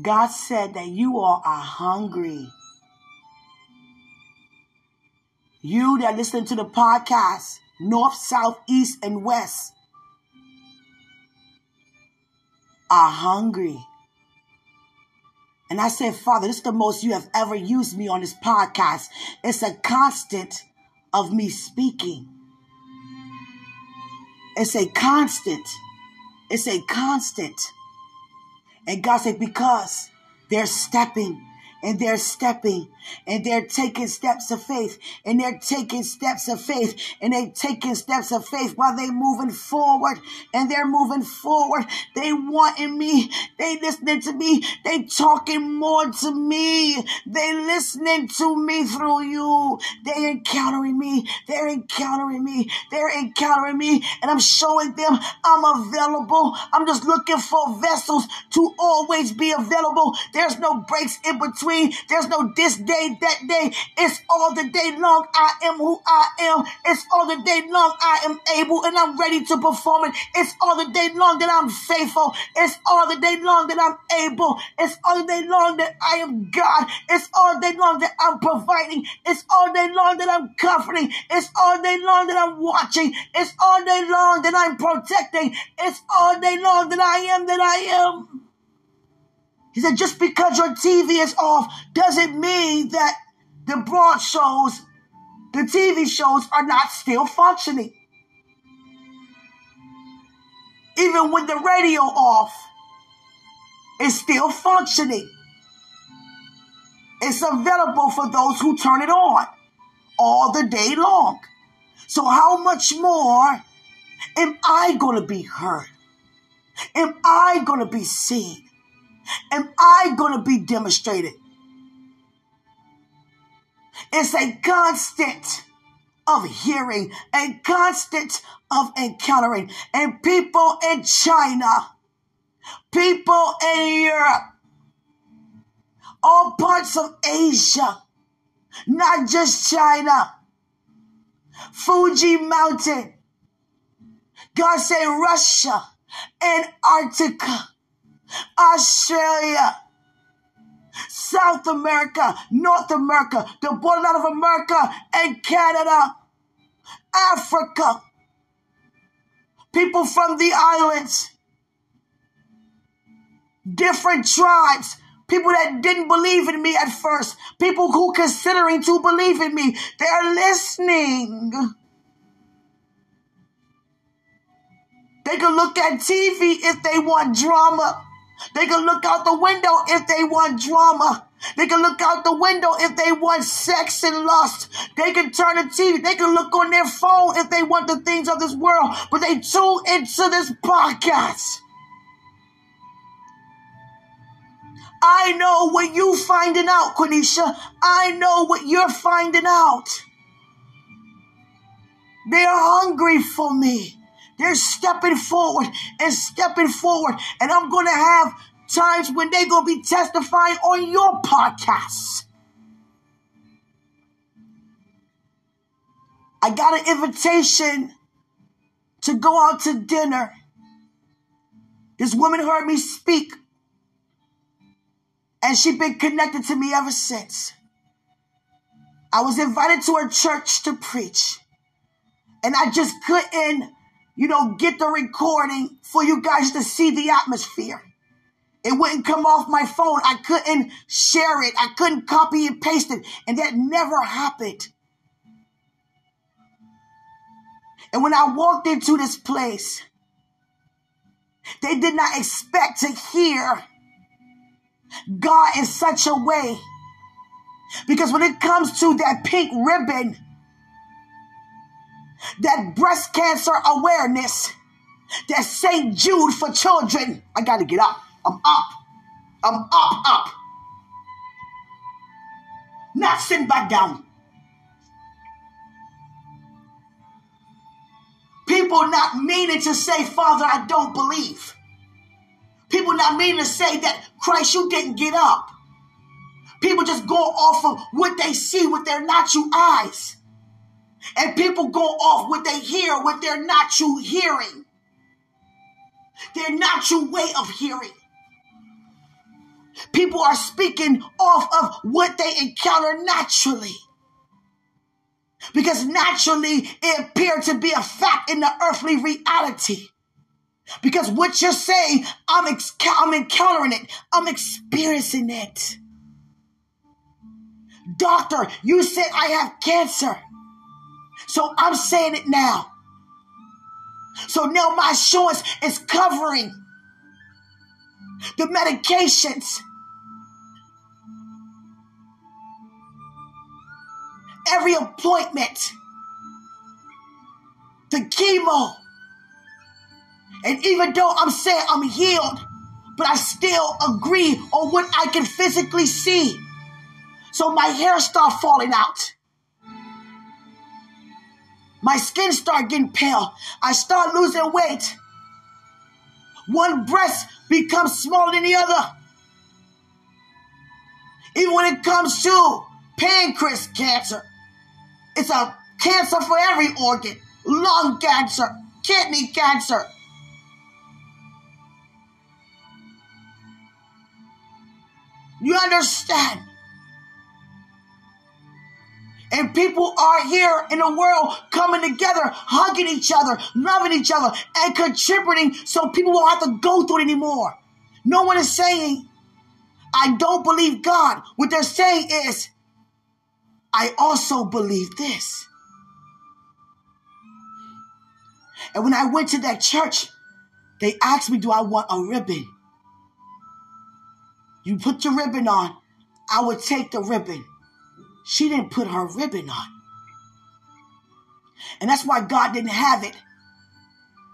God said that you all are hungry. You that listen to the podcast, north, south, east, and west, are hungry. And I said, Father, this is the most you have ever used me on this podcast. It's a constant of me speaking. It's a constant. It's a constant. And God said, because they're stepping and they're stepping and they're taking steps of faith and they're taking steps of faith and they're taking steps of faith while they're moving forward and they're moving forward. They wanting me. They listening to me. They talking more to me. They listening to me through you. They encountering me. They're encountering me. They're encountering me and I'm showing them I'm available. I'm just looking for vessels to always be available. There's no breaks in between between. There's no this day, that day. It's all the day long. I am who I am. It's all the day long. I am able and I'm ready to perform it. It's all the day long that I'm faithful. It's all the day long that I'm able. It's all the day long that I am God. It's all day long that I'm providing. It's all day long that I'm comforting. It's all day long that I'm watching. It's all day long that I'm protecting. It's all day long that I am that I am. He said, just because your TV is off doesn't mean that the broad shows, the TV shows are not still functioning. Even with the radio off, it's still functioning. It's available for those who turn it on all the day long. So how much more am I going to be heard? Am I going to be seen? Am I going to be demonstrated? It's a constant of hearing, a constant of encountering. And people in China, people in Europe, all parts of Asia, not just China, Fuji Mountain, God say Russia, Antarctica, Australia, South America, North America, the borderline of America and Canada, Africa, people from the islands, different tribes, people that didn't believe in me at first, people who considering to believe in me, they're listening. They can look at TV if they want drama. They can look out the window if they want drama. They can look out the window if they want sex and lust. They can turn the TV. They can look on their phone if they want the things of this world. But they tune into this podcast. I know what you finding out, Quenisha. I know what you're finding out. They're hungry for me. They're stepping forward and stepping forward. And I'm going to have times when they're going to be testifying on your podcast. I got an invitation to go out to dinner. This woman heard me speak, and she's been connected to me ever since. I was invited to her church to preach, and I just couldn't you know, get the recording for you guys to see the atmosphere. It wouldn't come off my phone. I couldn't share it. I couldn't copy and paste it. And that never happened. And when I walked into this place, they did not expect to hear God in such a way. Because when it comes to that pink ribbon, that breast cancer awareness, that St. Jude for children. I got to get up. I'm up. I'm up, up. Not sitting back down. People not meaning to say, Father, I don't believe. People not meaning to say that, Christ, you didn't get up. People just go off of what they see with their natural eyes. And people go off what they hear with their natural hearing, their natural way of hearing. People are speaking off of what they encounter naturally. Because naturally it appeared to be a fact in the earthly reality. Because what you're saying, I'm, ex- I'm encountering it. I'm experiencing it. Doctor, you said I have cancer. So I'm saying it now. So now my insurance is covering the medications. Every appointment, the chemo. And even though I'm saying I'm healed, but I still agree on what I can physically see. So my hair start falling out. My skin start getting pale. I start losing weight. One breast becomes smaller than the other. Even when it comes to pancreas cancer, it's a cancer for every organ. Lung cancer, kidney cancer. You understand? And people are here in the world coming together, hugging each other, loving each other, and contributing so people won't have to go through it anymore. No one is saying, I don't believe God. What they're saying is, I also believe this. And when I went to that church, they asked me, Do I want a ribbon? You put your ribbon on, I would take the ribbon. She didn't put her ribbon on. And that's why God didn't have it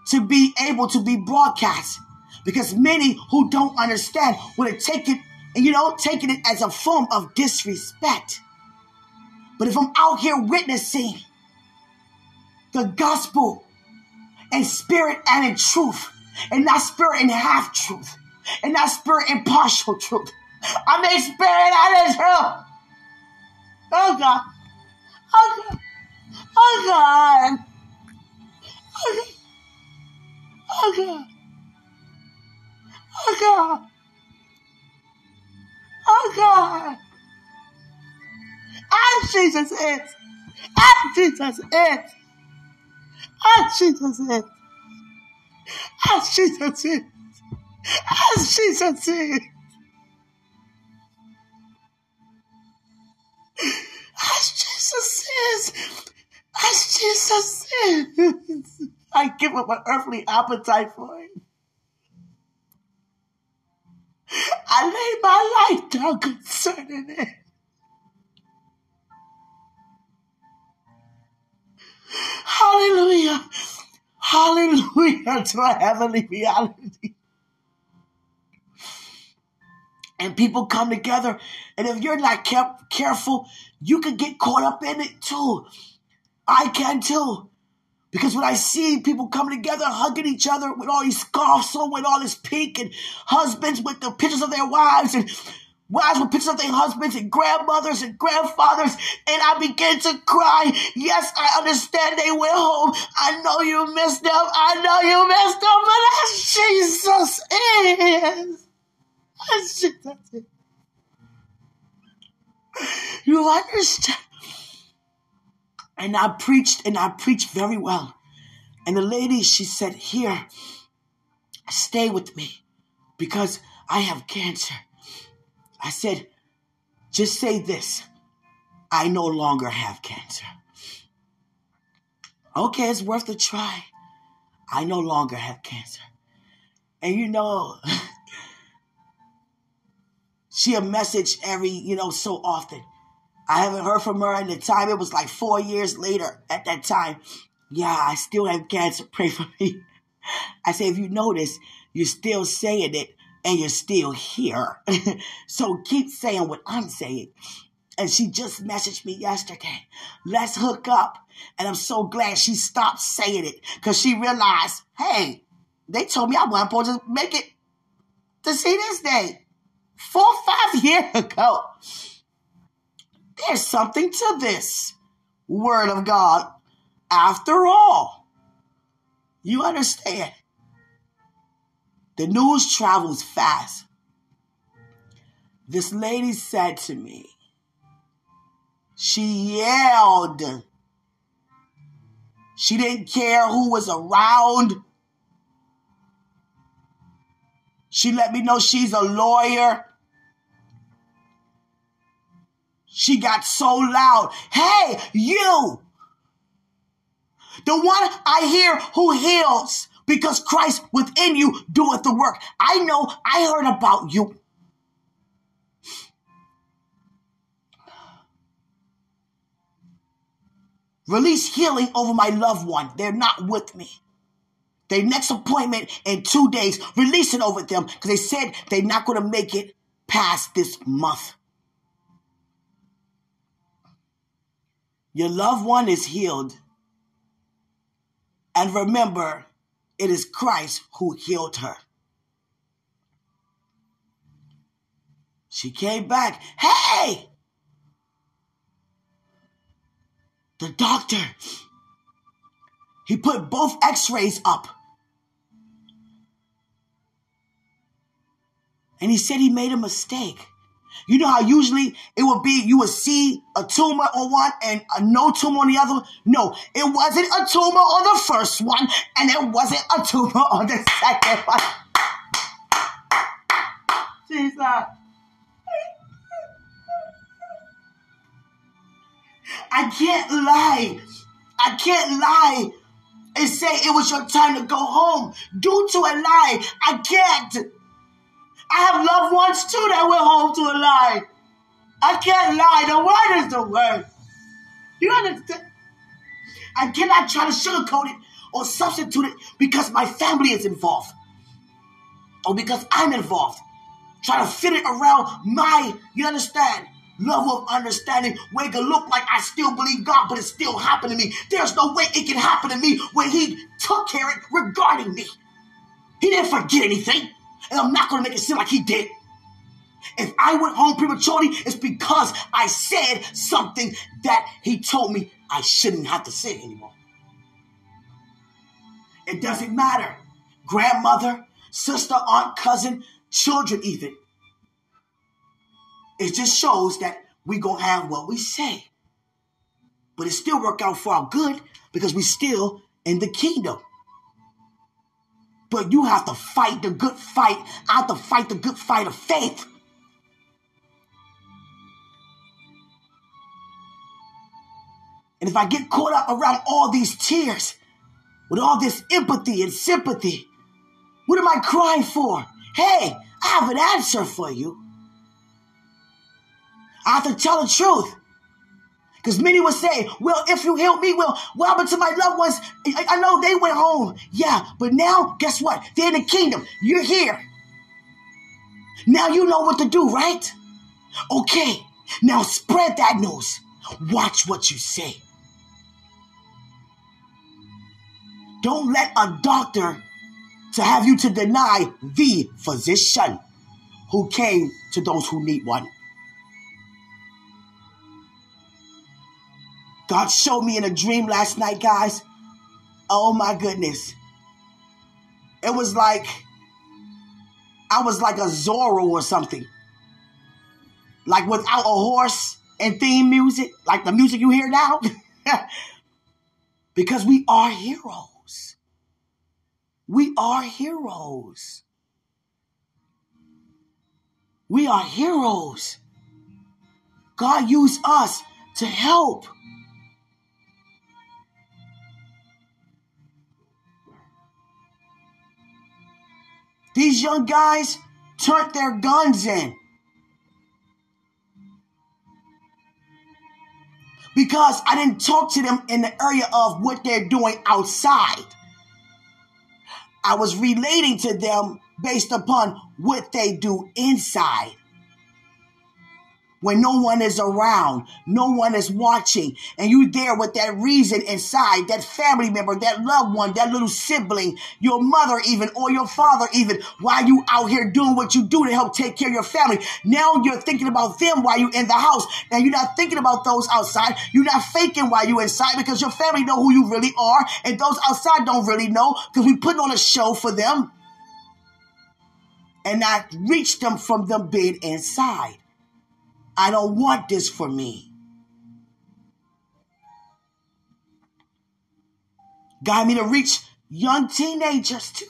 to be able to be broadcast. Because many who don't understand would have taken, you know, taken it as a form of disrespect. But if I'm out here witnessing the gospel in spirit and in truth, and not spirit and half truth, and not spirit and partial truth, I'm in spirit and in truth. Oh God. Oh God. Oh God. Oh God. Oh God. Oh God. Oh Jesus is. Oh Jesus is. Oh Jesus is. Oh Jesus is. Oh Jesus is. As Jesus says, as Jesus says, I give up my earthly appetite for it. I lay my life down concerning it. Hallelujah. Hallelujah to a heavenly reality. And people come together, and if you're not care- careful, you can get caught up in it too. I can too. Because when I see people coming together, hugging each other with all these scarves on, with all this pink, and husbands with the pictures of their wives, and wives with pictures of their husbands, and grandmothers and grandfathers, and I begin to cry. Yes, I understand they went home. I know you missed them. I know you missed them, but as Jesus is. You understand? And I preached, and I preached very well. And the lady, she said, Here, stay with me because I have cancer. I said, Just say this I no longer have cancer. Okay, it's worth a try. I no longer have cancer. And you know, she a message every, you know, so often. I haven't heard from her in the time. It was like four years later at that time. Yeah, I still have cancer. Pray for me. I say, if you notice, you're still saying it and you're still here. so keep saying what I'm saying. And she just messaged me yesterday. Let's hook up. And I'm so glad she stopped saying it because she realized, hey, they told me I wasn't supposed to make it to see this day four, five years ago. There's something to this word of God after all. You understand? The news travels fast. This lady said to me, she yelled. She didn't care who was around. She let me know she's a lawyer. She got so loud. Hey, you! The one I hear who heals because Christ within you doeth the work. I know I heard about you. Release healing over my loved one. They're not with me. Their next appointment in two days, release it over them because they said they're not going to make it past this month. Your loved one is healed. And remember, it is Christ who healed her. She came back. Hey! The doctor, he put both x rays up. And he said he made a mistake. You know how usually it would be you would see a tumor on one and a no tumor on the other? No, it wasn't a tumor on the first one, and it wasn't a tumor on the second one. Jesus. I can't lie. I can't lie and say it was your time to go home. Due to a lie, I can't. I have loved ones too that went home to a lie. I can't lie. The word is the word. You understand? I cannot try to sugarcoat it or substitute it because my family is involved or because I'm involved. Try to fit it around my, you understand, level of understanding where it can look like I still believe God, but it's still happening to me. There's no way it can happen to me when He took care of it regarding me. He didn't forget anything and I'm not going to make it seem like he did. If I went home prematurely, it's because I said something that he told me I shouldn't have to say anymore. It doesn't matter. Grandmother, sister, aunt, cousin, children, even. It just shows that we to have what we say. But it still work out for our good because we still in the kingdom. But you have to fight the good fight. I have to fight the good fight of faith. And if I get caught up around all these tears, with all this empathy and sympathy, what am I crying for? Hey, I have an answer for you. I have to tell the truth. Because many would say, well, if you help me, well, what happened to my loved ones? I, I know they went home. Yeah, but now, guess what? They're in the kingdom. You're here. Now you know what to do, right? Okay, now spread that news. Watch what you say. Don't let a doctor to have you to deny the physician who came to those who need one. God showed me in a dream last night, guys. Oh my goodness. It was like I was like a Zorro or something. Like without a horse and theme music, like the music you hear now. because we are heroes. We are heroes. We are heroes. God used us to help. These young guys turned their guns in. Because I didn't talk to them in the area of what they're doing outside. I was relating to them based upon what they do inside when no one is around, no one is watching, and you there with that reason inside, that family member, that loved one, that little sibling, your mother even, or your father even, while you out here doing what you do to help take care of your family. Now you're thinking about them while you're in the house. Now you're not thinking about those outside. You're not faking while you're inside because your family know who you really are, and those outside don't really know because we put on a show for them. and I reach them from them being inside. I don't want this for me. Got me to reach young teenagers too.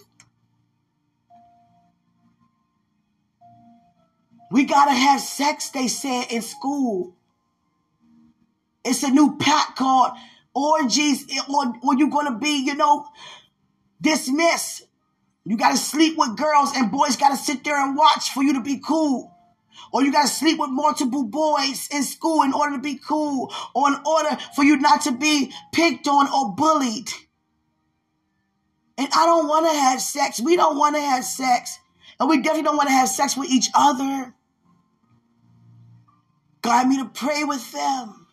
We gotta have sex, they said in school. It's a new pack called orgies, or, or you're gonna be, you know, dismissed. You gotta sleep with girls, and boys gotta sit there and watch for you to be cool. Or you gotta sleep with multiple boys in school in order to be cool, or in order for you not to be picked on or bullied. And I don't wanna have sex. We don't wanna have sex. And we definitely don't wanna have sex with each other. God me to pray with them.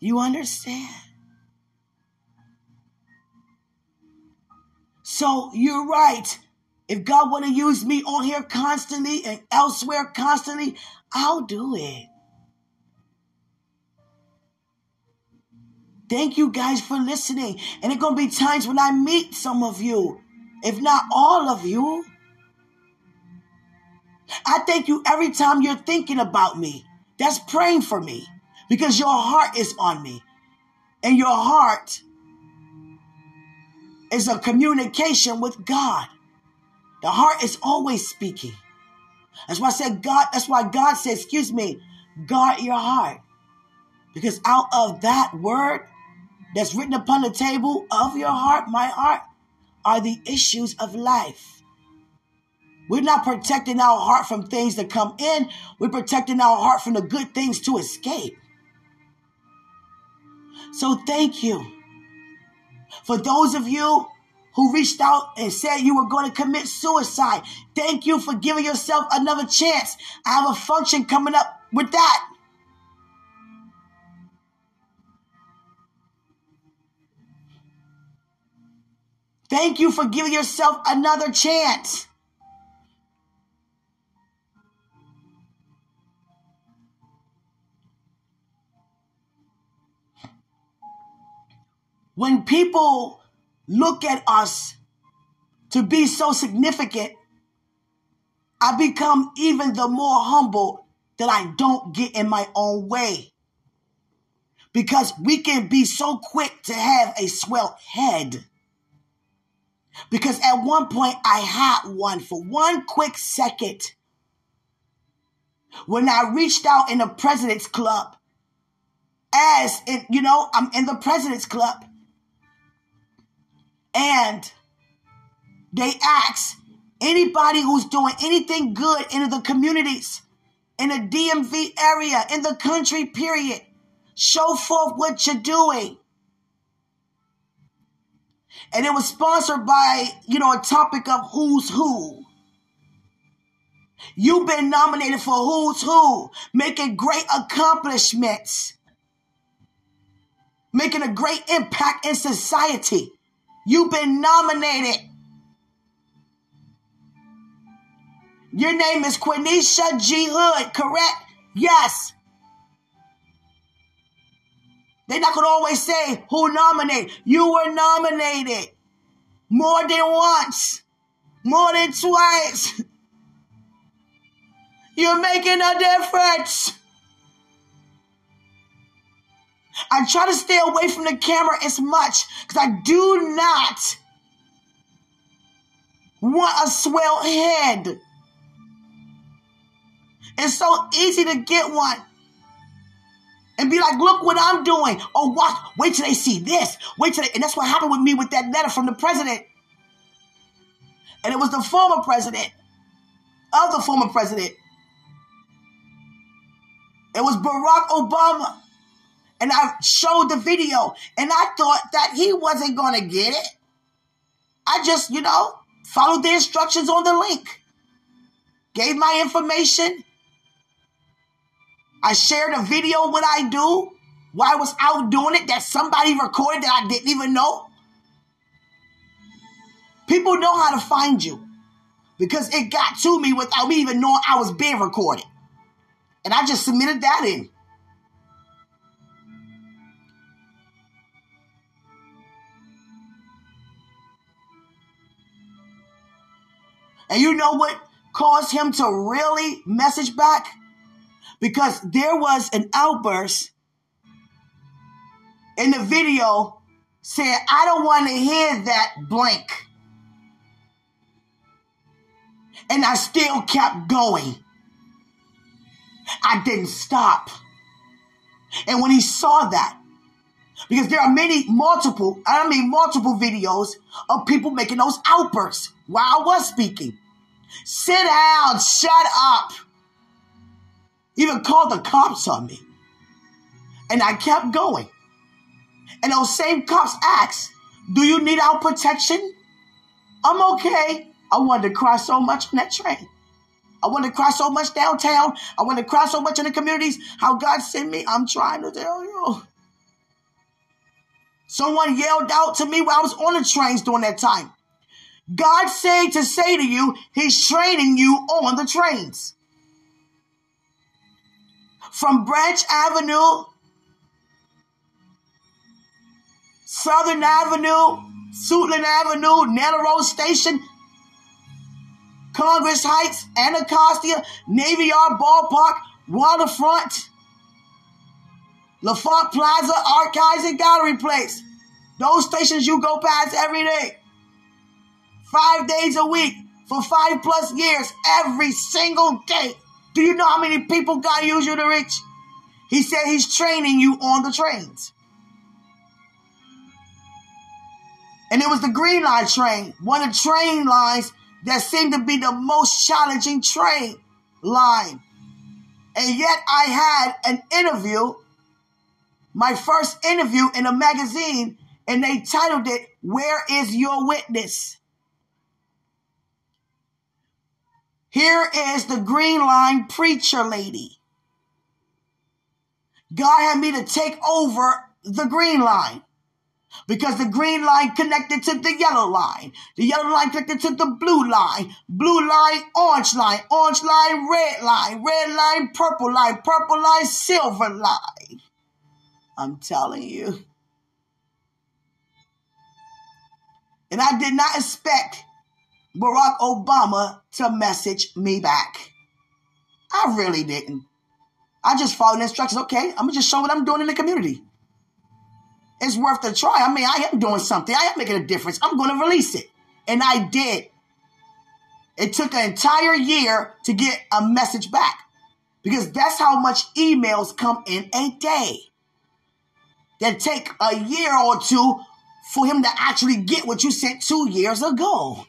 You understand? So you're right. If God want to use me on here constantly and elsewhere constantly, I'll do it. Thank you guys for listening. And it's going to be times when I meet some of you, if not all of you. I thank you every time you're thinking about me. That's praying for me because your heart is on me. And your heart is a communication with God. The heart is always speaking. That's why I said God, that's why God said, excuse me, guard your heart. Because out of that word that's written upon the table of your heart, my heart, are the issues of life. We're not protecting our heart from things that come in. We're protecting our heart from the good things to escape. So thank you. For those of you who reached out and said you were going to commit suicide, thank you for giving yourself another chance. I have a function coming up with that. Thank you for giving yourself another chance. When people look at us to be so significant, I become even the more humble that I don't get in my own way. Because we can be so quick to have a swell head. Because at one point I had one for one quick second. When I reached out in the President's Club, as in, you know, I'm in the President's Club and they ask anybody who's doing anything good in the communities, in the DMV area, in the country, period, show forth what you're doing. And it was sponsored by, you know, a topic of who's who. You've been nominated for who's who, making great accomplishments, making a great impact in society. You've been nominated. Your name is Quenisha G. Hood, correct? Yes. They're not going to always say who nominated. You were nominated more than once, more than twice. You're making a difference. I try to stay away from the camera as much because I do not want a swell head. It's so easy to get one and be like, look what I'm doing. Oh, watch, wait till they see this. Wait till they, and that's what happened with me with that letter from the president. And it was the former president of the former president. It was Barack Obama and I showed the video and I thought that he wasn't going to get it. I just, you know, followed the instructions on the link, gave my information. I shared a video what I do while I was out doing it that somebody recorded that I didn't even know. People know how to find you because it got to me without me even knowing I was being recorded. And I just submitted that in. And you know what caused him to really message back? Because there was an outburst in the video saying, I don't want to hear that blank. And I still kept going. I didn't stop. And when he saw that, because there are many, multiple, I mean multiple videos of people making those outbursts while I was speaking. Sit down, shut up. Even called the cops on me. And I kept going. And those same cops asked, Do you need our protection? I'm okay. I wanted to cry so much on that train. I wanted to cry so much downtown. I wanted to cry so much in the communities. How God sent me, I'm trying to tell you. Someone yelled out to me while I was on the trains during that time. God said to say to you, He's training you on the trains. From Branch Avenue, Southern Avenue, Suitland Avenue, Road Station, Congress Heights, Anacostia, Navy Yard Ballpark, Waterfront, L'Enfant Plaza, Archives, and Gallery Place. Those stations you go past every day. Five days a week for five plus years, every single day. Do you know how many people God used you to reach? He said he's training you on the trains. And it was the Green Line train, one of the train lines that seemed to be the most challenging train line. And yet I had an interview, my first interview in a magazine, and they titled it, Where is Your Witness? Here is the Green Line preacher lady. God had me to take over the Green Line because the green line connected to the yellow line. The yellow line connected to the blue line. Blue line, orange line. Orange line, red line. Red line, purple line. Purple line, silver line. I'm telling you. And I did not expect Barack Obama to message me back. I really didn't. I just followed instructions. Okay, I'm gonna just show what I'm doing in the community it's worth a try. I mean, I am doing something. I am making a difference. I'm to release it. And I did. It took an entire year to get a message back because that's how much emails come in a day. That take a year or two for him to actually get what you sent two years ago.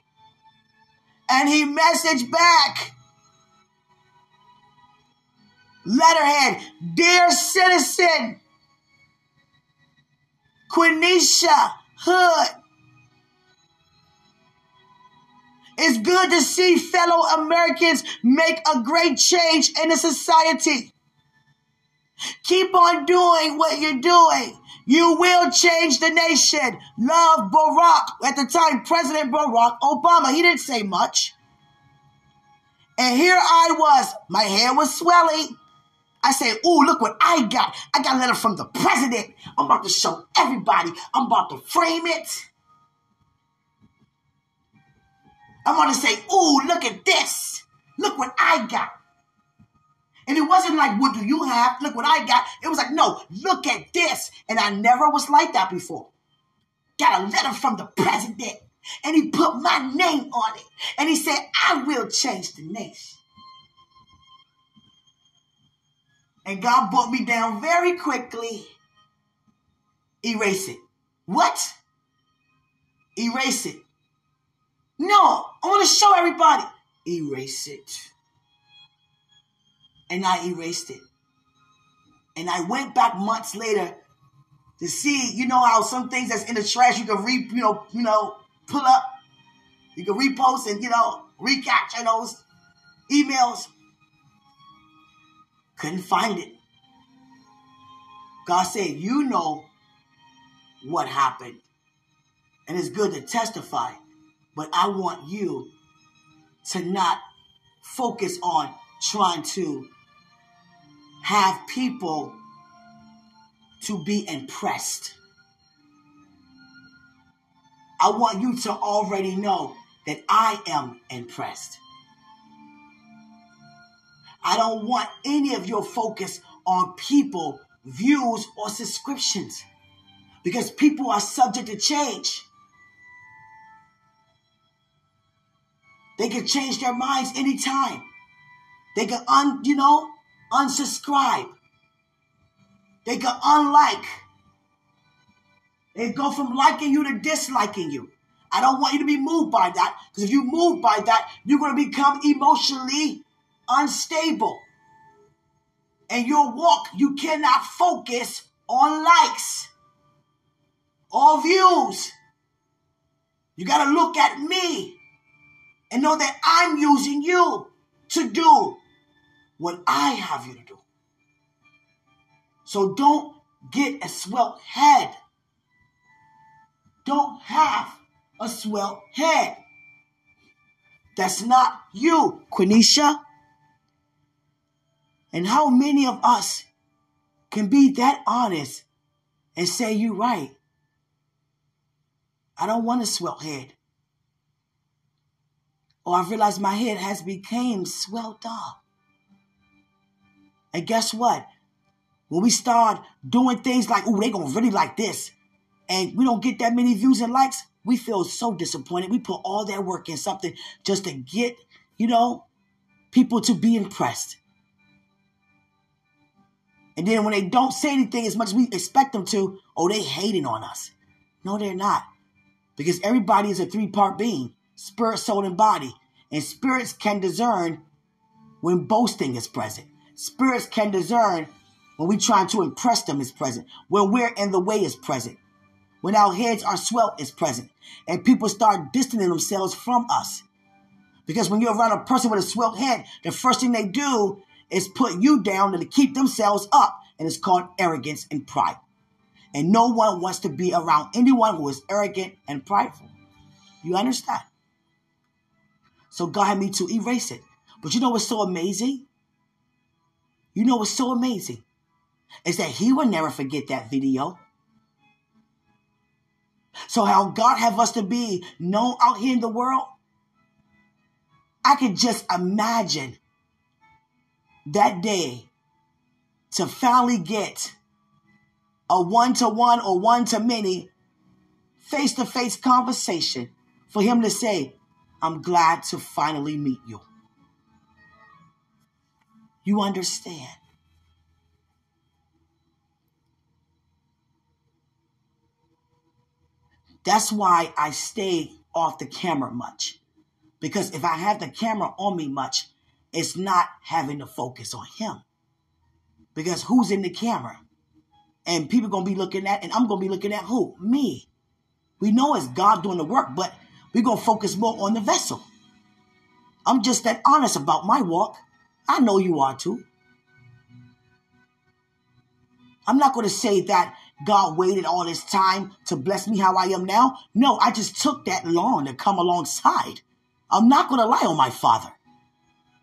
And he messaged back. Letterhead, dear citizen, Quenisha Hood. It's good to see fellow Americans make a great change in the society. Keep on doing what you're doing. You will change the nation. Love Barack. At the time, President Barack Obama. He didn't say much. And here I was. My hair was swelling. I said, "Ooh, look what I got! I got a letter from the president. I'm about to show everybody. I'm about to frame it. I'm going to say, ooh, look at this. Look what I got." And it wasn't like, "What do you have? Look what I got." It was like, "No, look at this." And I never was like that before. Got a letter from the president, and he put my name on it, and he said, "I will change the nation." And God brought me down very quickly. Erase it. What? Erase it. No, I want to show everybody. Erase it. And I erased it. And I went back months later to see, you know how some things that's in the trash you can re, you know, you know, pull up, you can repost and you know recapture those emails. Couldn't find it. God said, You know what happened. And it's good to testify, but I want you to not focus on trying to have people to be impressed. I want you to already know that I am impressed. I don't want any of your focus on people, views, or subscriptions because people are subject to change. They can change their minds anytime. They can un, you know, unsubscribe. They can unlike. They go from liking you to disliking you. I don't want you to be moved by that because if you move by that, you're going to become emotionally unstable. And your walk, you cannot focus on likes or views. You got to look at me and know that I'm using you to do what I have you to do. So don't get a swell head. Don't have a swell head. That's not you, Quenisha. And how many of us can be that honest and say You're right? I don't want a swell head. Or I realize my head has become swelled up. And guess what? When we start doing things like, oh, they gonna really like this, and we don't get that many views and likes, we feel so disappointed. We put all that work in something just to get, you know, people to be impressed. And then when they don't say anything as much as we expect them to, oh, they hating on us. No, they're not. Because everybody is a three-part being, spirit, soul, and body. And spirits can discern when boasting is present. Spirits can discern when we're trying to impress them is present. When we're in the way is present. When our heads are swelled is present. And people start distancing themselves from us. Because when you're around a person with a swelled head, the first thing they do is put you down and to keep themselves up. And it's called arrogance and pride. And no one wants to be around anyone who is arrogant and prideful. You understand? So God had me to erase it. But you know what's so amazing? You know what's so amazing? Is that he will never forget that video. So how God have us to be known out here in the world, I could just imagine that day to finally get a one to one or one to many face to face conversation for him to say, I'm glad to finally meet you. You understand? That's why I stay off the camera much. Because if I have the camera on me much, it's not having to focus on him. Because who's in the camera? And people gonna be looking at, and I'm gonna be looking at who? Me. We know it's God doing the work, but we're gonna focus more on the vessel. I'm just that honest about my walk. I know you are too. I'm not going to say that God waited all this time to bless me how I am now. No, I just took that long to come alongside. I'm not going to lie on my father.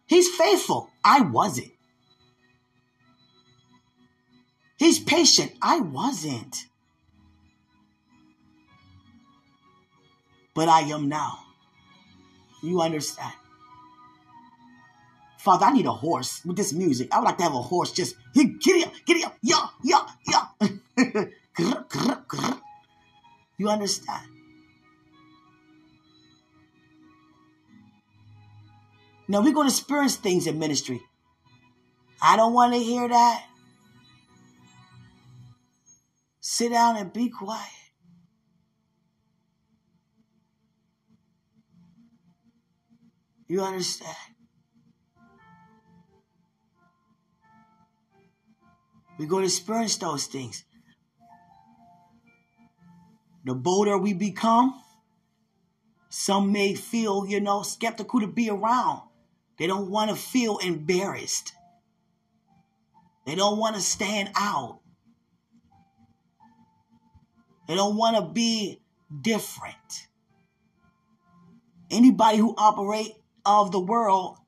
He's faithful. I wasn't. He's patient. I wasn't. But I am now. You understand? Father, I need a horse with this music. I would like to have a horse just giddy up, giddy up, yeah, yeah, yeah. you understand? Now we're going to experience things in ministry. I don't want to hear that. Sit down and be quiet. You understand? We're going to experience those things. The bolder we become, some may feel, you know, skeptical to be around. They don't want to feel embarrassed. They don't want to stand out. They don't want to be different. Anybody who operate of the world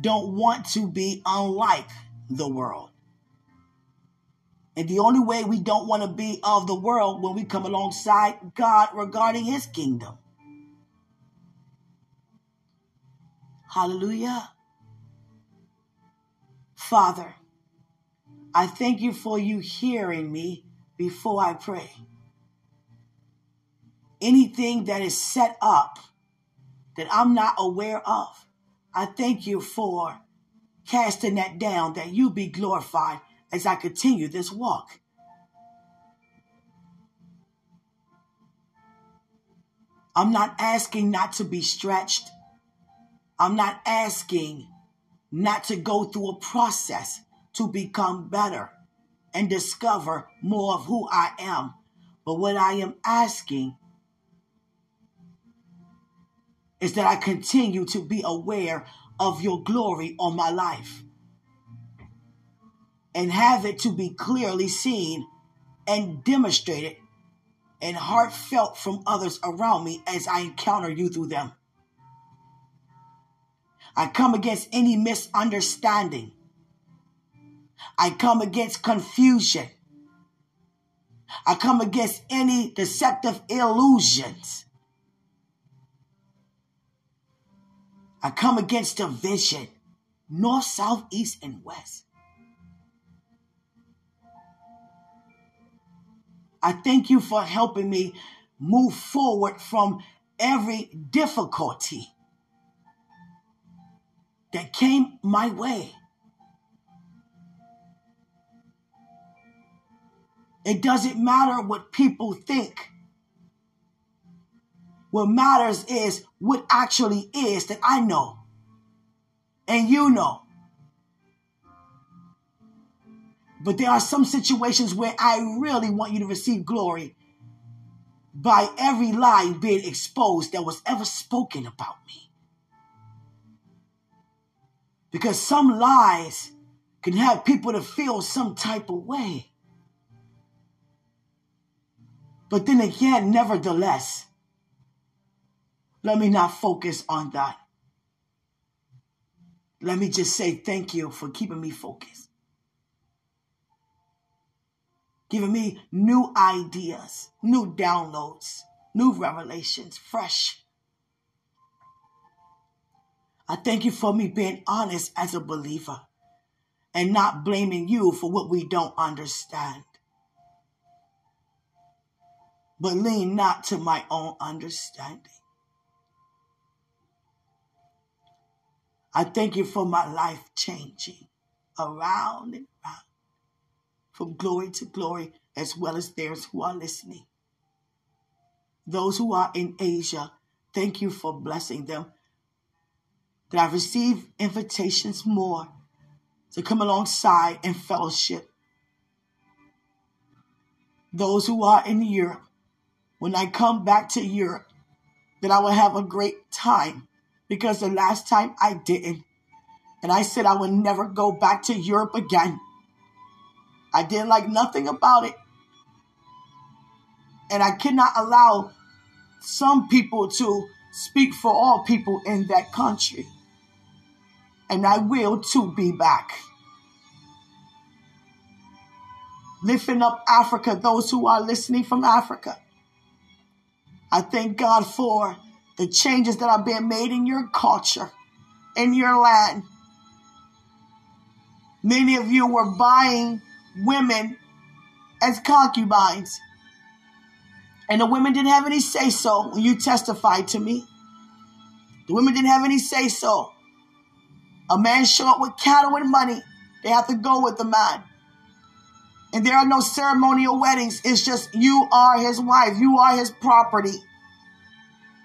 don't want to be unlike the world. And the only way we don't want to be of the world when we come alongside God regarding his kingdom. Hallelujah. Father, I thank you for you hearing me before I pray. Anything that is set up that I'm not aware of, I thank you for casting that down, that you be glorified as I continue this walk. I'm not asking not to be stretched. I'm not asking not to go through a process to become better and discover more of who I am. But what I am asking is that I continue to be aware of your glory on my life and have it to be clearly seen and demonstrated and heartfelt from others around me as I encounter you through them. I come against any misunderstanding. I come against confusion. I come against any deceptive illusions. I come against division, north, south, east, and west. I thank you for helping me move forward from every difficulty that came my way. It doesn't matter what people think. What matters is what actually is that I know and you know. But there are some situations where I really want you to receive glory by every lie being exposed that was ever spoken about me. Because some lies can have people to feel some type of way. But then again, nevertheless, let me not focus on that. Let me just say thank you for keeping me focused giving me new ideas, new downloads, new revelations, fresh. I thank you for me being honest as a believer and not blaming you for what we don't understand. But lean not to my own understanding. I thank you for my life changing around from glory to glory, as well as theirs who are listening. Those who are in Asia, thank you for blessing them. That I receive invitations more to come alongside and fellowship. Those who are in Europe, when I come back to Europe, that I will have a great time because the last time I didn't. And I said I would never go back to Europe again. I didn't like nothing about it. And I cannot allow some people to speak for all people in that country. And I will too be back. Lifting up Africa, those who are listening from Africa. I thank God for the changes that are being made in your culture, in your land. Many of you were buying women as concubines. And the women didn't have any say so when you testified to me. The women didn't have any say so. A man show up with cattle and money. They have to go with the man. And there are no ceremonial weddings. It's just you are his wife. You are his property.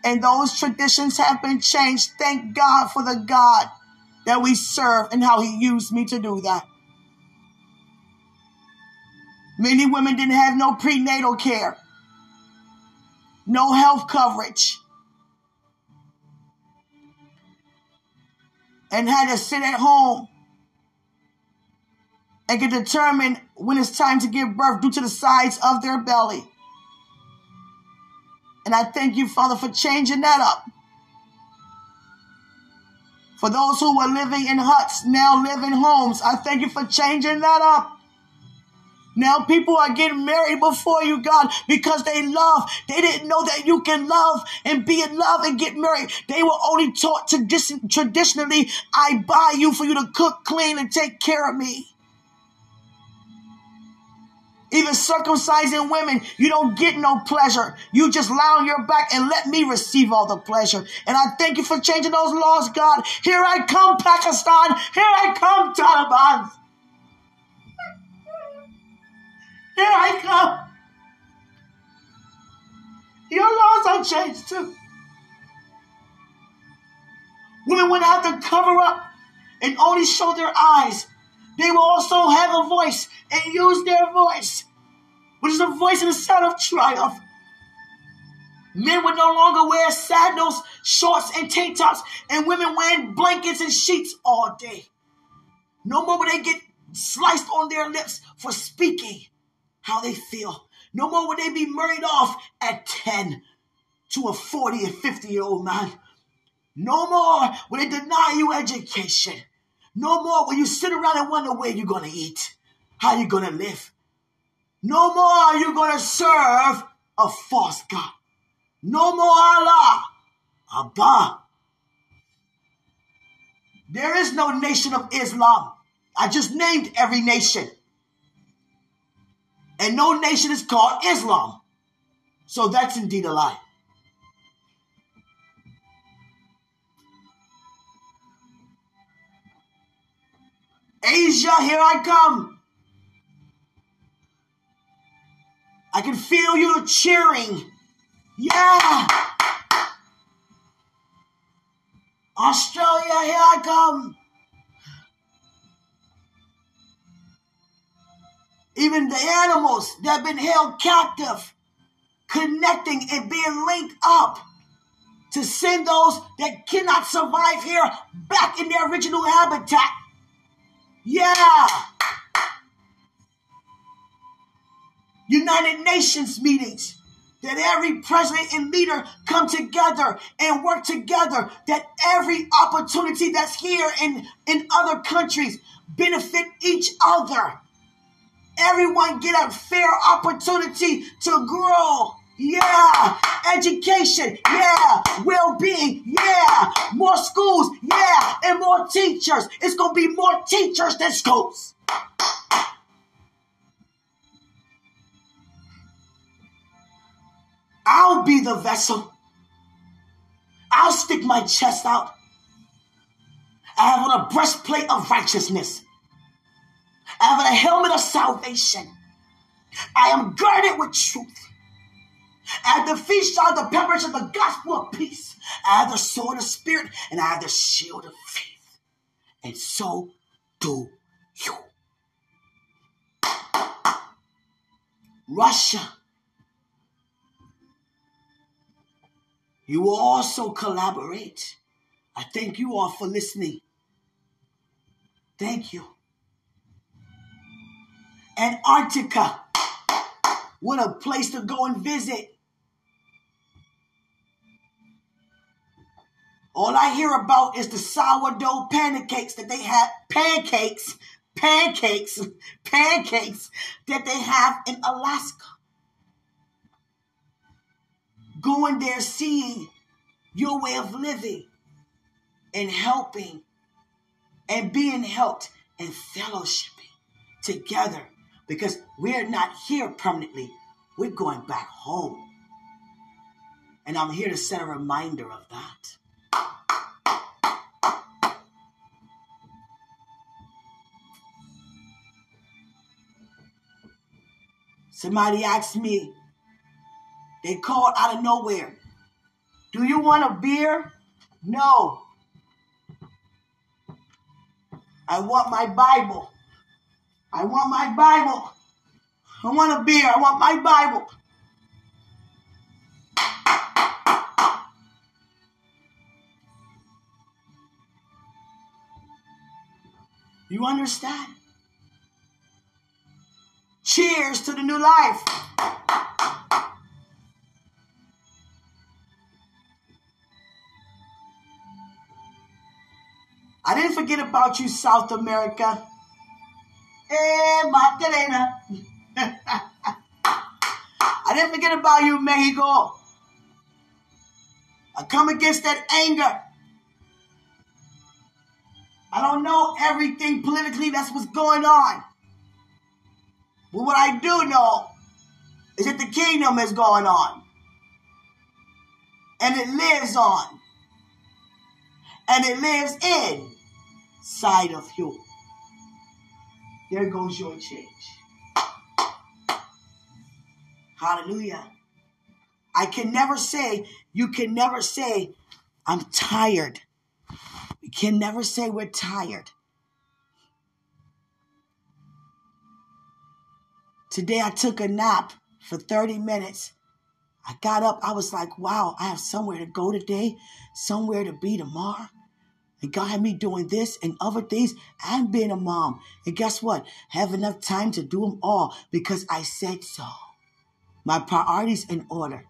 And those traditions have been changed. Thank God for the God that we serve and how he used me to do that. Many women didn't have no prenatal care, no health coverage, and had to sit at home and can determine when it's time to give birth due to the size of their belly. And I thank you, Father, for changing that up. For those who were living in huts, now live in homes, I thank you for changing that up. Now people are getting married before you, God, because they love. They didn't know that you can love and be in love and get married. They were only taught to dis- traditionally, I buy you for you to cook, clean, and take care of me. Even circumcising women, you don't get no pleasure. You just lie on your back and let me receive all the pleasure. And I thank you for changing those laws, God. Here I come, Pakistan. Here I come, Taliban. Here I come. Your laws are changed too. Women wouldn't have to cover up and only show their eyes they will also have a voice and use their voice, which is the voice and the sound of triumph. Men would no longer wear sandals, shorts, and tank tops, and women wearing blankets and sheets all day. No more would they get sliced on their lips for speaking how they feel. No more would they be married off at 10 to a 40 and 50 year old man. No more would they deny you education. No more will you sit around and wonder where you're going to eat, how you're going to live. No more are you going to serve a false God. No more Allah, Abba. There is no nation of Islam. I just named every nation. And no nation is called Islam. So that's indeed a lie. Asia, here I come. I can feel you cheering. Yeah. Australia, here I come. Even the animals that have been held captive, connecting and being linked up to send those that cannot survive here back in their original habitat. Yeah. United Nations meetings that every president and leader come together and work together that every opportunity that's here in in other countries benefit each other everyone get a fair opportunity to grow yeah. Education. Yeah. Well being. Yeah. More schools. Yeah. And more teachers. It's to be more teachers than schools. I'll be the vessel. I'll stick my chest out. I have on a breastplate of righteousness. I have a helmet of salvation. I am girded with truth. At the feast of the pillars of the gospel of peace. I have the sword of spirit and I have the shield of faith. And so do you. Russia. You will also collaborate. I thank you all for listening. Thank you. Antarctica. What a place to go and visit. All I hear about is the sourdough pancakes that they have, pancakes, pancakes, pancakes that they have in Alaska. Going there, seeing your way of living and helping and being helped and fellowshipping together because we're not here permanently. We're going back home. And I'm here to set a reminder of that. Somebody asked me, they called out of nowhere, Do you want a beer? No. I want my Bible. I want my Bible. I want a beer. I want my Bible. You understand? Cheers to the new life. I didn't forget about you, South America. Eh, Magdalena. I didn't forget about you, Mexico. I come against that anger. I don't know everything politically that's what's going on. But what I do know is that the kingdom is going on. And it lives on. And it lives inside of you. There goes your change. Hallelujah. I can never say, you can never say, I'm tired. We can never say we're tired. Today I took a nap for 30 minutes. I got up, I was like, wow, I have somewhere to go today, somewhere to be tomorrow. And God had me doing this and other things and being a mom. And guess what? Have enough time to do them all because I said so. My priorities in order.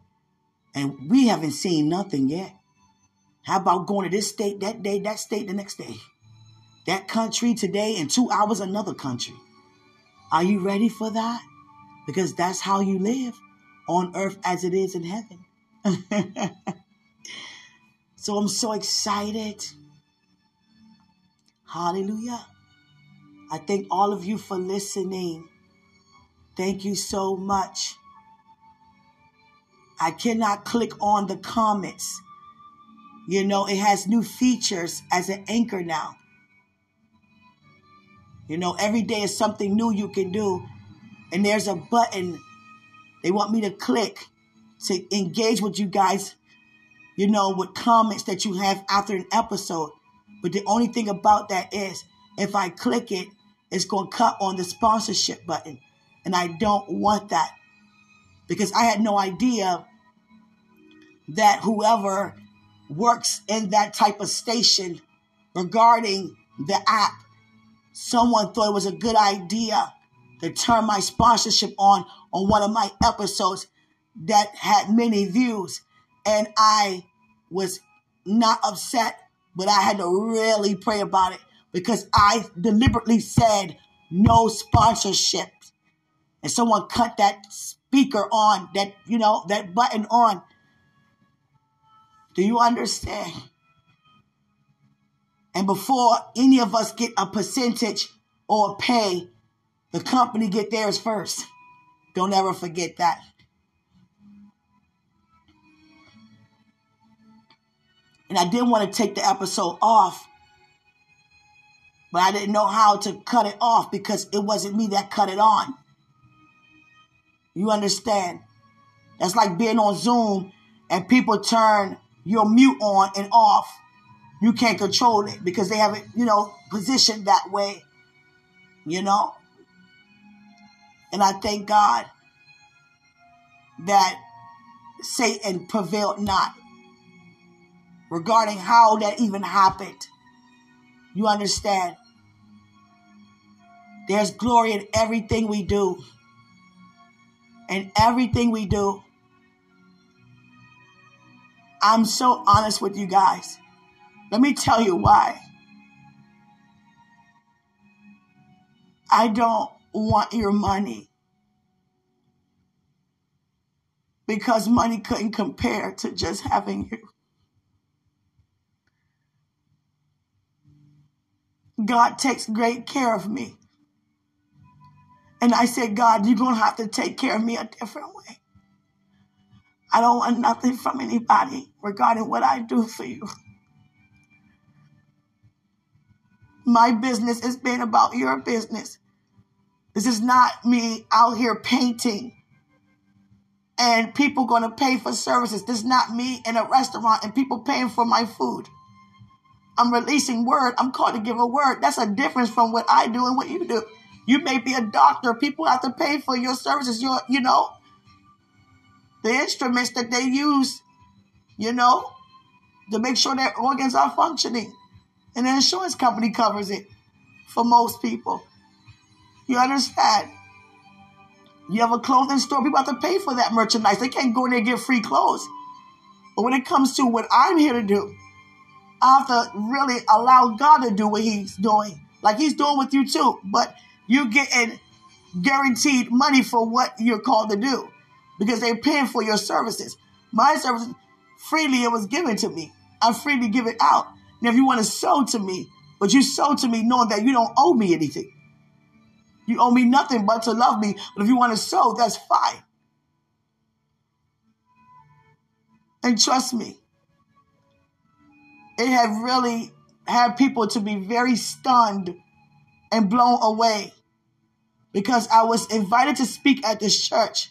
And we haven't seen nothing yet. How about going to this state that day, that state the next day? That country today, and two hours another country. Are you ready for that? Because that's how you live on earth as it is in heaven. so I'm so excited. Hallelujah. I thank all of you for listening. Thank you so much. I cannot click on the comments. You know, it has new features as an Anchor now. You know, every day is something new you can do. And there's a button they want me to click to engage with you guys, you know, with comments that you have after an episode. But the only thing about that is if I click it, it's going to cut on the sponsorship button. And I don't want that because I had no idea that whoever works in that type of station regarding the app, someone thought it was a good idea to turn my sponsorship on on one of my episodes that had many views. And I was not upset, but I had to really pray about it because I deliberately said no sponsorship. And someone cut that speaker on, that, you know, that button on do you understand? And before any of us get a percentage or pay, the company get theirs first. Don't ever forget that. And I didn't want to take the episode off, but I didn't know how to cut it off because it wasn't me that cut it on. You understand? That's like being on Zoom and people turn your mute on and off. You can't control it because they have it, you know, positioned that way, you know. And I thank God that Satan prevailed not regarding how that even happened. You understand? There's glory in everything we do. And everything we do. I'm so honest with you guys. Let me tell you why. I don't want your money because money couldn't compare to just having you. God takes great care of me. And I said, God, you're going to have to take care of me a different way. I don't want nothing from anybody regarding what I do for you. My business is being about your business. This is not me out here painting and people going to pay for services. This is not me in a restaurant and people paying for my food. I'm releasing word. I'm called to give a word. That's a difference from what I do and what you do. You may be a doctor. People have to pay for your services. Your, you know, the instruments that they use, you know, to make sure their organs are functioning. And the insurance company covers it for most people. You understand? You have a clothing store, people have to pay for that merchandise. They can't go in there and get free clothes. But when it comes to what I'm here to do, I have to really allow God to do what He's doing, like He's doing with you too. But you're getting guaranteed money for what you're called to do because they're paying for your services. My services, freely it was given to me. I freely give it out. Now, if you want to sow to me, but you sow to me knowing that you don't owe me anything. You owe me nothing but to love me. But if you want to sow, that's fine. And trust me, it had really had people to be very stunned and blown away because I was invited to speak at this church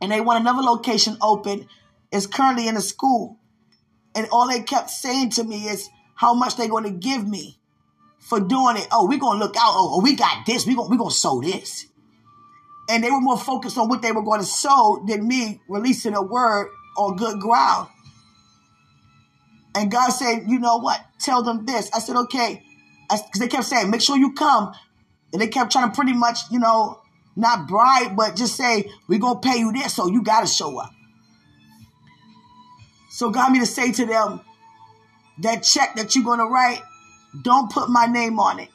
and they want another location open. It's currently in a school. And all they kept saying to me is how much they're going to give me for doing it. Oh, we're going to look out. Oh, oh, we got this. We're going, going to sow this. And they were more focused on what they were going to sow than me releasing a word on good ground. And God said, you know what? Tell them this. I said, okay. Because they kept saying, make sure you come. And they kept trying to pretty much, you know, not bribe, but just say, we're going to pay you this, so you got to show up. So God me to say to them, that check that you're going to write, don't put my name on it.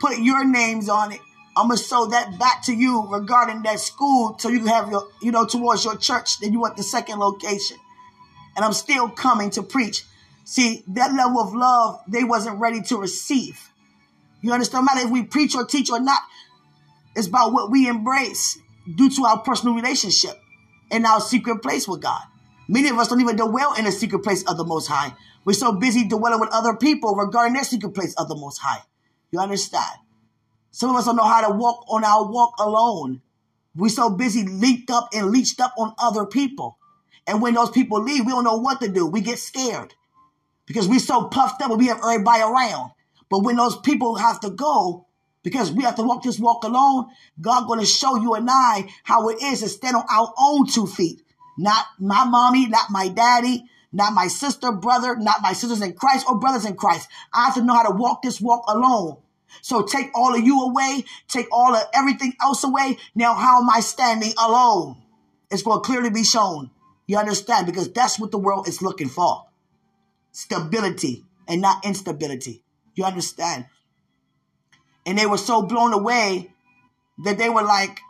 Put your names on it. I'm going to sow that back to you regarding that school so you can have your, you know, towards your church. Then you want the second location. And I'm still coming to preach. See, that level of love, they wasn't ready to receive. You understand? No matter if we preach or teach or not, it's about what we embrace due to our personal relationship and our secret place with God. Many of us don't even dwell in the secret place of the Most High. We're so busy dwelling with other people regarding their secret place of the Most High. You understand? Some of us don't know how to walk on our walk alone. We're so busy linked up and leached up on other people. And when those people leave, we don't know what to do. We get scared because we're so puffed up we have everybody around. But when those people have to go, because we have to walk this walk alone, God going to show you and I how it is to stand on our own two feet. Not my mommy, not my daddy, not my sister, brother, not my sisters in Christ or brothers in Christ. I have to know how to walk this walk alone. So take all of you away, take all of everything else away. Now, how am I standing alone? It's going to clearly be shown. You understand? Because that's what the world is looking for stability and not instability. You understand? And they were so blown away that they were like,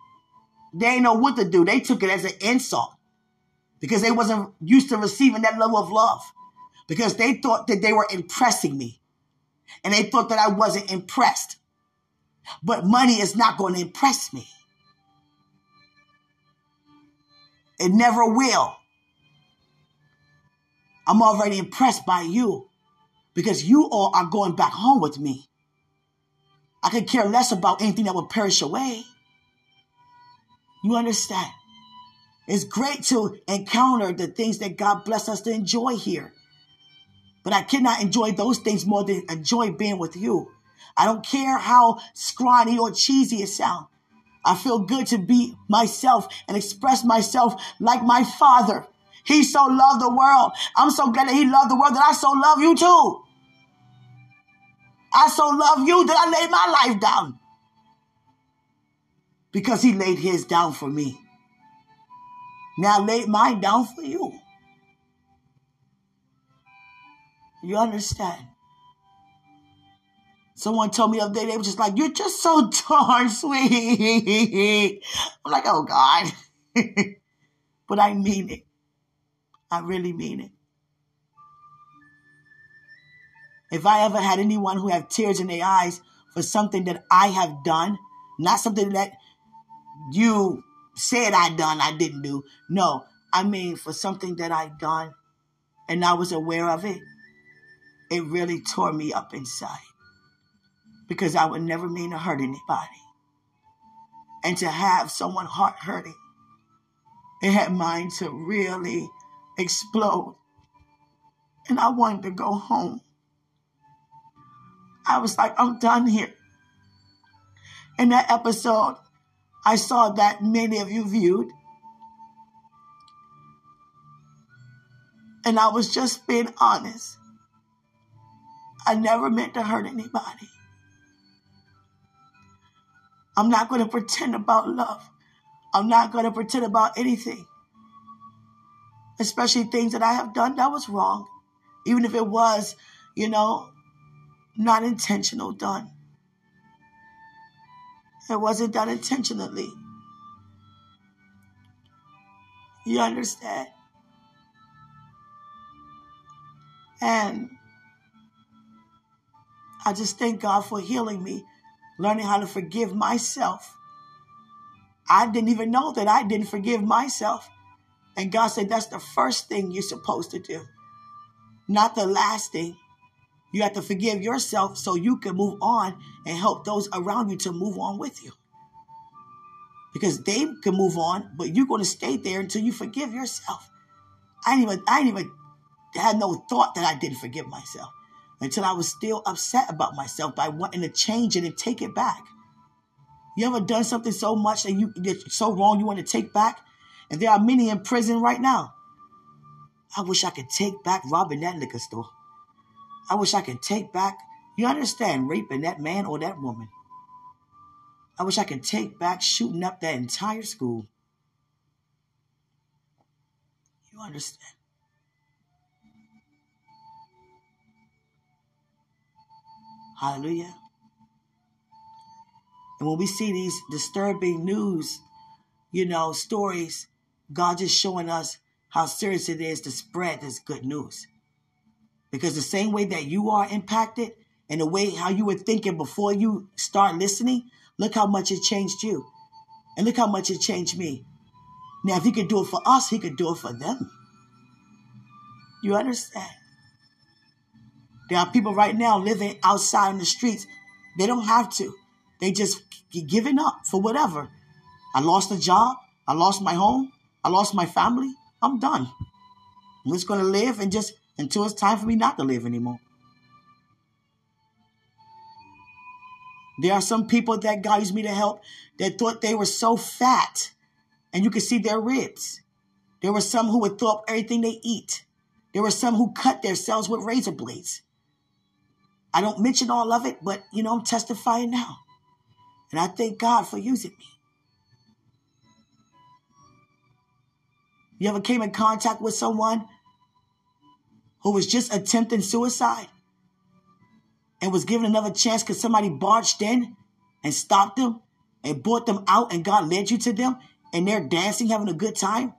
they didn't know what to do. They took it as an insult because they wasn't used to receiving that level of love because they thought that they were impressing me and they thought that I wasn't impressed. But money is not going to impress me. It never will. I'm already impressed by you because you all are going back home with me. I could care less about anything that would perish away. You understand? It's great to encounter the things that God bless us to enjoy here. But I cannot enjoy those things more than enjoy being with you. I don't care how scrawny or cheesy it sounds. I feel good to be myself and express myself like my father. He so loved the world. I'm so glad that he loved the world that I so love you too. I so love you that I laid my life down. Because he laid his down for me. Now I laid mine down for you. You understand? Someone told me the other day, they were just like, You're just so darn sweet. I'm like, Oh God. but I mean it. I really mean it. If I ever had anyone who had tears in their eyes for something that I have done, not something that you said I done, I didn't do. No, I mean for something that I done and I was aware of it, it really tore me up inside because I would never mean to hurt anybody. And to have someone heart hurting, it had mine to really explode. And I wanted to go home. I was like, I'm done here. In that episode, I saw that many of you viewed. And I was just being honest. I never meant to hurt anybody. I'm not going to pretend about love. I'm not going to pretend about anything. Especially things that I have done that was wrong. Even if it was, you know, not intentional done. It wasn't done intentionally. You understand? And I just thank God for healing me, learning how to forgive myself. I didn't even know that I didn't forgive myself. And God said that's the first thing you're supposed to do, not the last thing. You have to forgive yourself so you can move on and help those around you to move on with you. Because they can move on, but you're going to stay there until you forgive yourself. I didn't even, I didn't even had no thought that I didn't forgive myself until I was still upset about myself by wanting to change it and take it back. You ever done something so much that you so wrong you want to take back? And there are many in prison right now. I wish I could take back robbing that liquor store. I wish I could take back, you understand, raping that man or that woman. I wish I could take back shooting up that entire school. You understand? Hallelujah. And when we see these disturbing news, you know, stories, God just showing us how serious it is to spread this good news. Because the same way that you are impacted and the way how you were thinking before you start listening, look how much it changed you. And look how much it changed me. Now, if he could do it for us, he could do it for them. You understand? There are people right now living outside in the streets. They don't have to. They just giving up for whatever. I lost a job. I lost my home. I lost my family. I'm done. I'm just going to live and just until it's time for me not to live anymore. There are some people that God used me to help that thought they were so fat and you could see their ribs. There were some who would throw up everything they eat. There were some who cut themselves with razor blades. I don't mention all of it, but you know, I'm testifying now. And I thank God for using me. You ever came in contact with someone who was just attempting suicide and was given another chance because somebody barged in and stopped them and brought them out and God led you to them and they're dancing, having a good time?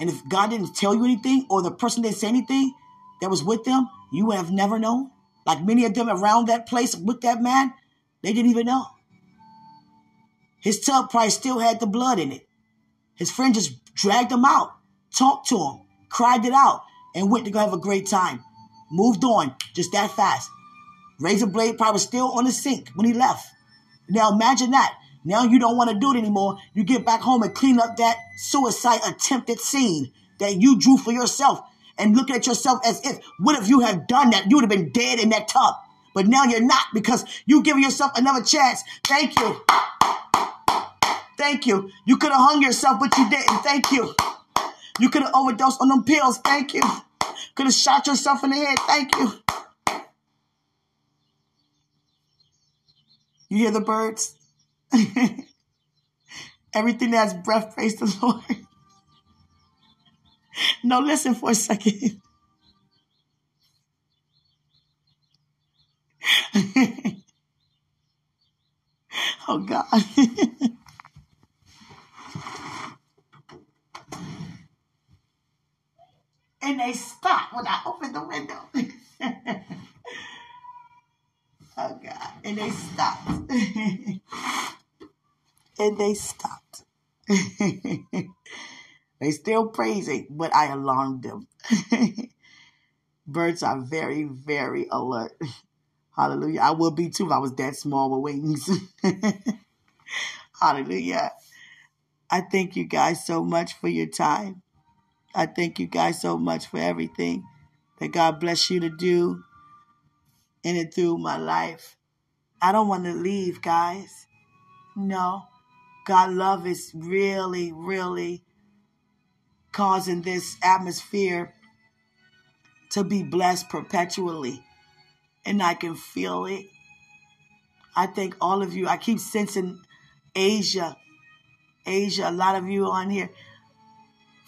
And if God didn't tell you anything or the person didn't say anything that was with them, you would have never known? Like many of them around that place with that man, they didn't even know. His tub probably still had the blood in it. His friend just dragged him out, talked to him, cried it out, and went to go have a great time. Moved on just that fast. Razor blade probably still on the sink when he left. Now imagine that. Now you don't want to do it anymore. You get back home and clean up that suicide attempted scene that you drew for yourself and look at yourself as if, what if you had done that? You would have been dead in that tub. But now you're not because you giving yourself another chance. Thank you. Thank you. You could have hung yourself, but you didn't. Thank you. You could have overdosed on them pills. Thank you. Could have shot yourself in the head. Thank you. You hear the birds? Everything that has breath, praise the Lord. No, listen for a second. oh God. And they stopped when I opened the window. oh God. And they stopped. and they stopped. They still praising, but I alarmed them. Birds are very, very alert. Hallelujah. I would be too if I was that small with wings. Hallelujah. I thank you guys so much for your time. I thank you guys so much for everything that God bless you to do in and through my life. I don't want to leave, guys. No. God love is really, really causing this atmosphere to be blessed perpetually. And I can feel it. I thank all of you. I keep sensing Asia. Asia, a lot of you on here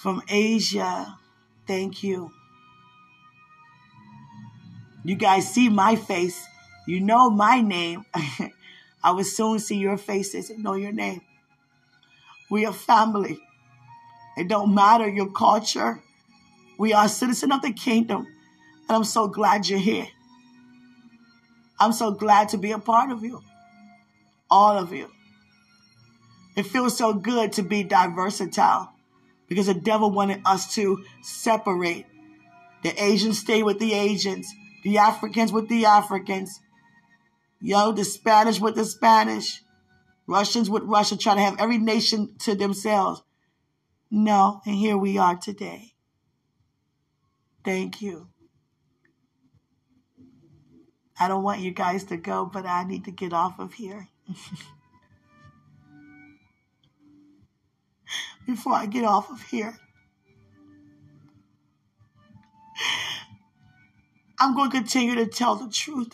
from Asia. Thank you. You guys see my face. You know my name. I will soon see your faces and know your name. We are family. It don't matter your culture. We are citizen of the kingdom. And I'm so glad you're here. I'm so glad to be a part of you. All of you. It feels so good to be diversitile because the devil wanted us to separate. The Asians stay with the Asians, the Africans with the Africans, yo, the Spanish with the Spanish, Russians with Russia, trying to have every nation to themselves. No, and here we are today. Thank you. I don't want you guys to go, but I need to get off of here. Before I get off of here, I'm going to continue to tell the truth.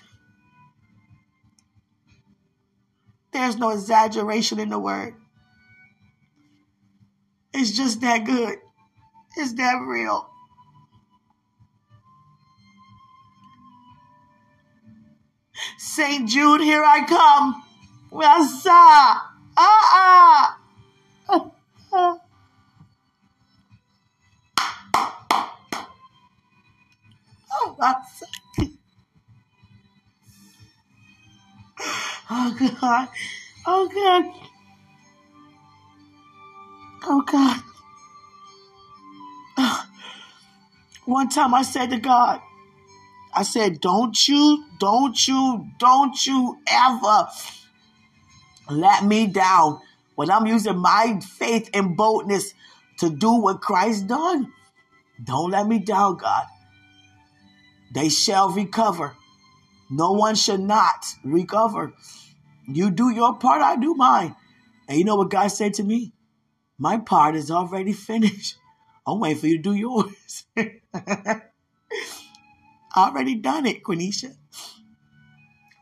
There's no exaggeration in the word. It's just that good. It's that real. St. Jude, here I come. Ah. Oh, oh Wasa. Oh God. Oh God. Oh God. Ah. One time I said to God, I said, don't you, don't you, don't you ever let me down when I'm using my faith and boldness to do what Christ done. Don't let me down, God. They shall recover. No one should not recover. You do your part, I do mine. And you know what God said to me? My part is already finished. I'm waiting for you to do yours. already done it, Quenisha.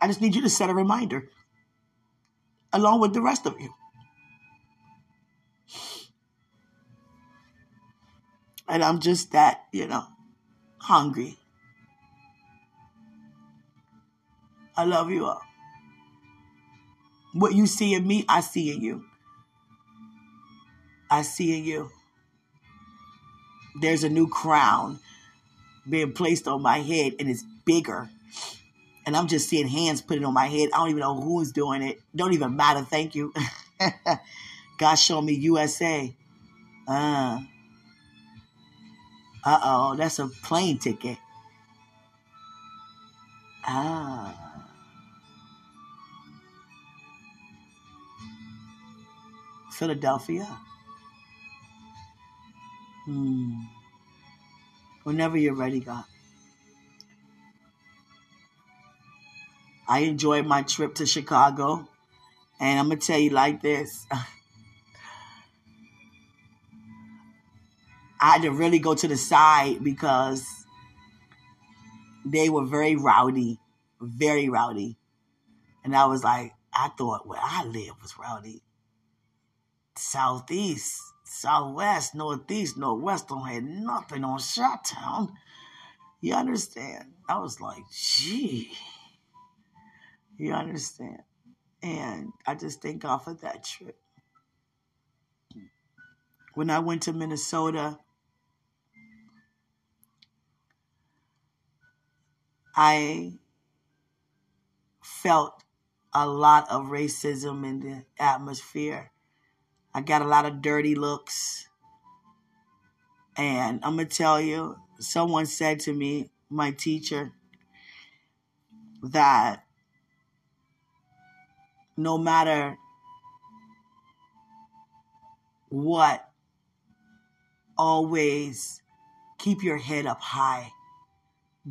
I just need you to set a reminder along with the rest of you. And I'm just that, you know, hungry. I love you all. What you see in me, I see in you. I see in you. There's a new crown being placed on my head and it's bigger. And I'm just seeing hands put it on my head. I don't even know who's doing it. Don't even matter. Thank you. God showed me USA. Uh uh oh, that's a plane ticket. Ah. Philadelphia. Hmm whenever you're ready, God. I enjoyed my trip to Chicago, and I'm going to tell you like this. I had to really go to the side because they were very rowdy, very rowdy. And I was like, I thought where I live was rowdy. Southeast. Southwest, Northeast, Northwest don't have nothing on Chi-Town. You understand? I was like, gee. You understand? And I just thank God for that trip. When I went to Minnesota, I felt a lot of racism in the atmosphere. I got a lot of dirty looks. And I'm going to tell you, someone said to me, my teacher, that no matter what, always keep your head up high.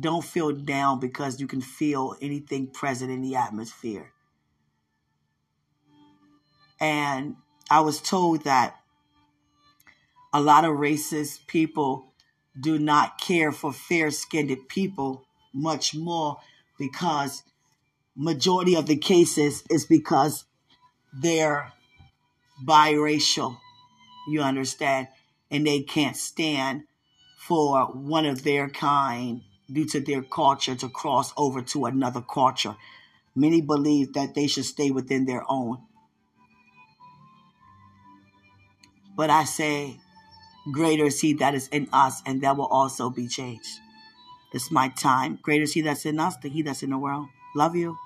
Don't feel down because you can feel anything present in the atmosphere. And I was told that a lot of racist people do not care for fair-skinned people much more because majority of the cases is because they're biracial. You understand? And they can't stand for one of their kind due to their culture to cross over to another culture. Many believe that they should stay within their own. But I say, greater is he that is in us, and that will also be changed. It's my time. Greater is he that's in us than he that's in the world. Love you.